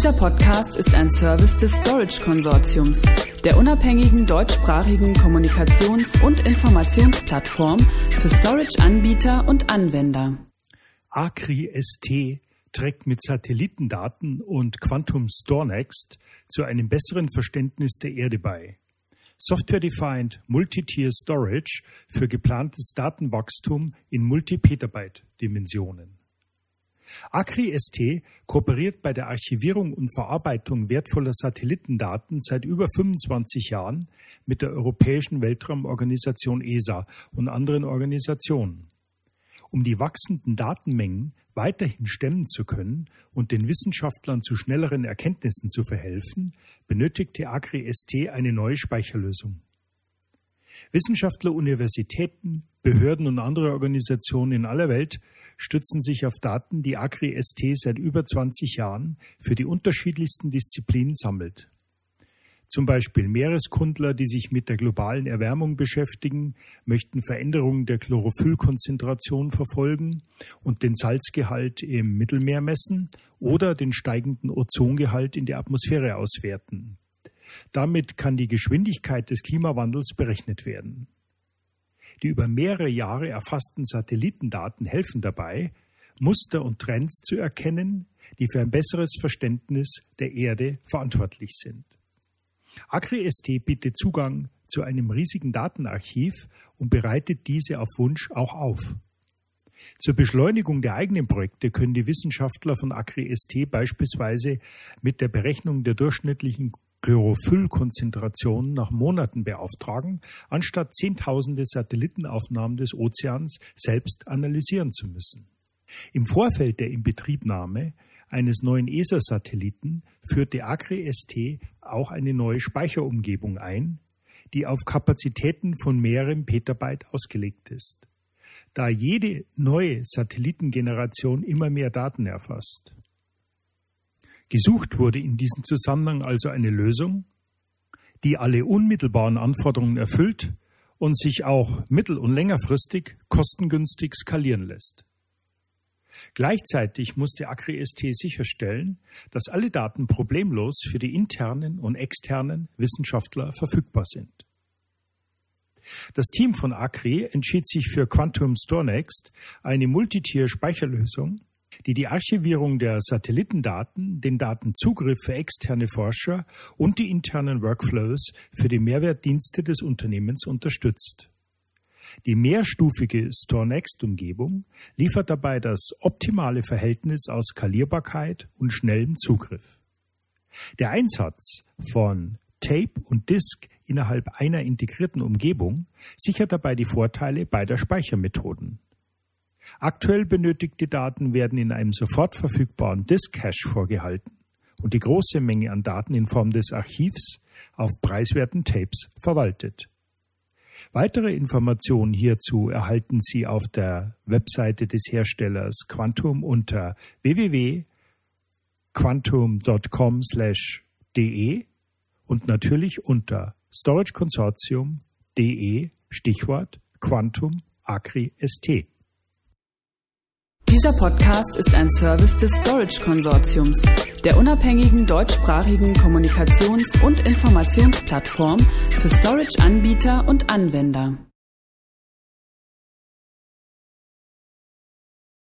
Dieser Podcast ist ein Service des Storage Konsortiums, der unabhängigen deutschsprachigen Kommunikations- und Informationsplattform für Storage-Anbieter und Anwender. Acri ST trägt mit Satellitendaten und Quantum StoreNext zu einem besseren Verständnis der Erde bei. Software-Defined Multi-Tier Storage für geplantes Datenwachstum in Multi-Petabyte-Dimensionen. Acri-ST kooperiert bei der Archivierung und Verarbeitung wertvoller Satellitendaten seit über 25 Jahren mit der Europäischen Weltraumorganisation ESA und anderen Organisationen. Um die wachsenden Datenmengen weiterhin stemmen zu können und den Wissenschaftlern zu schnelleren Erkenntnissen zu verhelfen, benötigte Acri-ST eine neue Speicherlösung. Wissenschaftler, Universitäten, Behörden und andere Organisationen in aller Welt stützen sich auf Daten, die Acri-ST seit über 20 Jahren für die unterschiedlichsten Disziplinen sammelt. Zum Beispiel Meereskundler, die sich mit der globalen Erwärmung beschäftigen, möchten Veränderungen der Chlorophyllkonzentration verfolgen und den Salzgehalt im Mittelmeer messen oder den steigenden Ozongehalt in der Atmosphäre auswerten. Damit kann die Geschwindigkeit des Klimawandels berechnet werden. Die über mehrere Jahre erfassten Satellitendaten helfen dabei, Muster und Trends zu erkennen, die für ein besseres Verständnis der Erde verantwortlich sind. AgriST bietet Zugang zu einem riesigen Datenarchiv und bereitet diese auf Wunsch auch auf. Zur Beschleunigung der eigenen Projekte können die Wissenschaftler von AgriST beispielsweise mit der Berechnung der durchschnittlichen Chlorophyllkonzentration nach Monaten beauftragen, anstatt Zehntausende Satellitenaufnahmen des Ozeans selbst analysieren zu müssen. Im Vorfeld der Inbetriebnahme eines neuen ESA-Satelliten führte Acre-ST auch eine neue Speicherumgebung ein, die auf Kapazitäten von mehreren Petabyte ausgelegt ist, da jede neue Satellitengeneration immer mehr Daten erfasst. Gesucht wurde in diesem Zusammenhang also eine Lösung, die alle unmittelbaren Anforderungen erfüllt und sich auch mittel- und längerfristig kostengünstig skalieren lässt. Gleichzeitig musste AcriST sicherstellen, dass alle Daten problemlos für die internen und externen Wissenschaftler verfügbar sind. Das Team von Acri entschied sich für Quantum StoreNext, eine Multitier-Speicherlösung, die die Archivierung der Satellitendaten, den Datenzugriff für externe Forscher und die internen Workflows für die Mehrwertdienste des Unternehmens unterstützt. Die mehrstufige StoreNext-Umgebung liefert dabei das optimale Verhältnis aus Skalierbarkeit und schnellem Zugriff. Der Einsatz von Tape und Disk innerhalb einer integrierten Umgebung sichert dabei die Vorteile beider Speichermethoden. Aktuell benötigte Daten werden in einem sofort verfügbaren Disk-Cache vorgehalten und die große Menge an Daten in Form des Archivs auf preiswerten Tapes verwaltet. Weitere Informationen hierzu erhalten Sie auf der Webseite des Herstellers Quantum unter www.quantum.com/de und natürlich unter storageconsortium.de Stichwort Quantum Acri ST. Dieser Podcast ist ein Service des Storage Konsortiums, der unabhängigen deutschsprachigen Kommunikations- und Informationsplattform für Storage-Anbieter und Anwender.